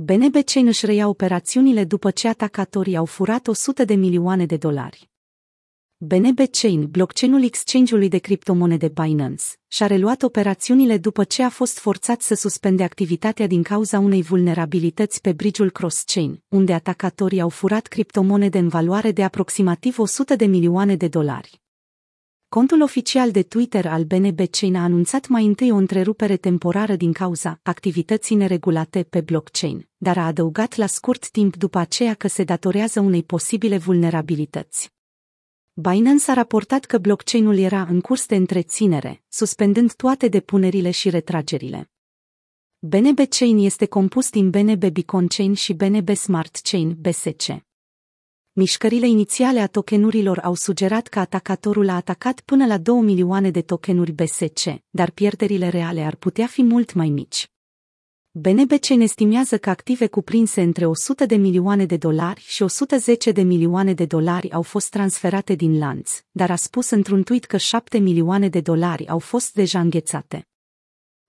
BNB Chain își reia operațiunile după ce atacatorii au furat 100 de milioane de dolari. BNB Chain, blockchain-ul exchange-ului de criptomonede Binance, și-a reluat operațiunile după ce a fost forțat să suspende activitatea din cauza unei vulnerabilități pe bridge-ul cross-chain, unde atacatorii au furat criptomonede în valoare de aproximativ 100 de milioane de dolari. Contul oficial de Twitter al BNB Chain a anunțat mai întâi o întrerupere temporară din cauza activității neregulate pe blockchain, dar a adăugat la scurt timp după aceea că se datorează unei posibile vulnerabilități. Binance a raportat că blockchain-ul era în curs de întreținere, suspendând toate depunerile și retragerile. BNB Chain este compus din BNB Beacon Chain și BNB Smart Chain BSC. Mișcările inițiale a tokenurilor au sugerat că atacatorul a atacat până la 2 milioane de tokenuri BSC, dar pierderile reale ar putea fi mult mai mici. BNBC estimează că active cuprinse între 100 de milioane de dolari și 110 de milioane de dolari au fost transferate din lanț, dar a spus într-un tweet că 7 milioane de dolari au fost deja înghețate.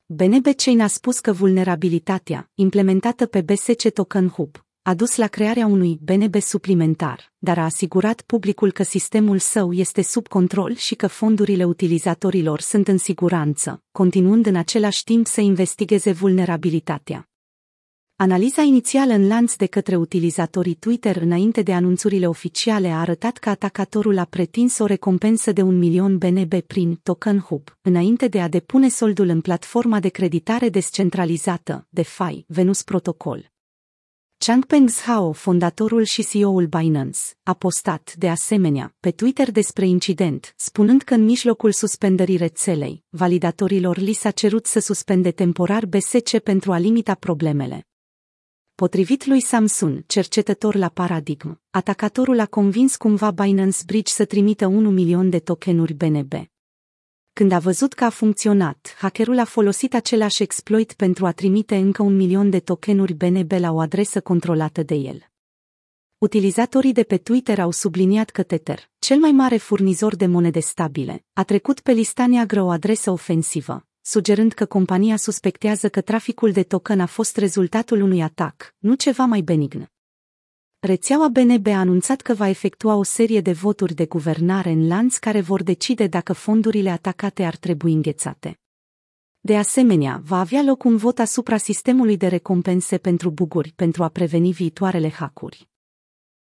BNB Chain a spus că vulnerabilitatea, implementată pe BSC Token Hub, a dus la crearea unui BNB suplimentar, dar a asigurat publicul că sistemul său este sub control și că fondurile utilizatorilor sunt în siguranță, continuând în același timp să investigheze vulnerabilitatea. Analiza inițială în lanț de către utilizatorii Twitter înainte de anunțurile oficiale a arătat că atacatorul a pretins o recompensă de un milion BNB prin Token Hub, înainte de a depune soldul în platforma de creditare descentralizată, DeFi, Venus Protocol. Changpeng Zhao, fondatorul și CEO-ul Binance, a postat, de asemenea, pe Twitter despre incident, spunând că în mijlocul suspendării rețelei, validatorilor li s-a cerut să suspende temporar BSC pentru a limita problemele. Potrivit lui Samsung, cercetător la Paradigm, atacatorul a convins cumva Binance Bridge să trimită 1 milion de tokenuri BNB. Când a văzut că a funcționat, hackerul a folosit același exploit pentru a trimite încă un milion de tokenuri BNB la o adresă controlată de el. Utilizatorii de pe Twitter au subliniat că Tether, cel mai mare furnizor de monede stabile, a trecut pe lista neagră o adresă ofensivă, sugerând că compania suspectează că traficul de token a fost rezultatul unui atac, nu ceva mai benign. Rețeaua BNB a anunțat că va efectua o serie de voturi de guvernare în lanț care vor decide dacă fondurile atacate ar trebui înghețate. De asemenea, va avea loc un vot asupra sistemului de recompense pentru buguri pentru a preveni viitoarele hackuri.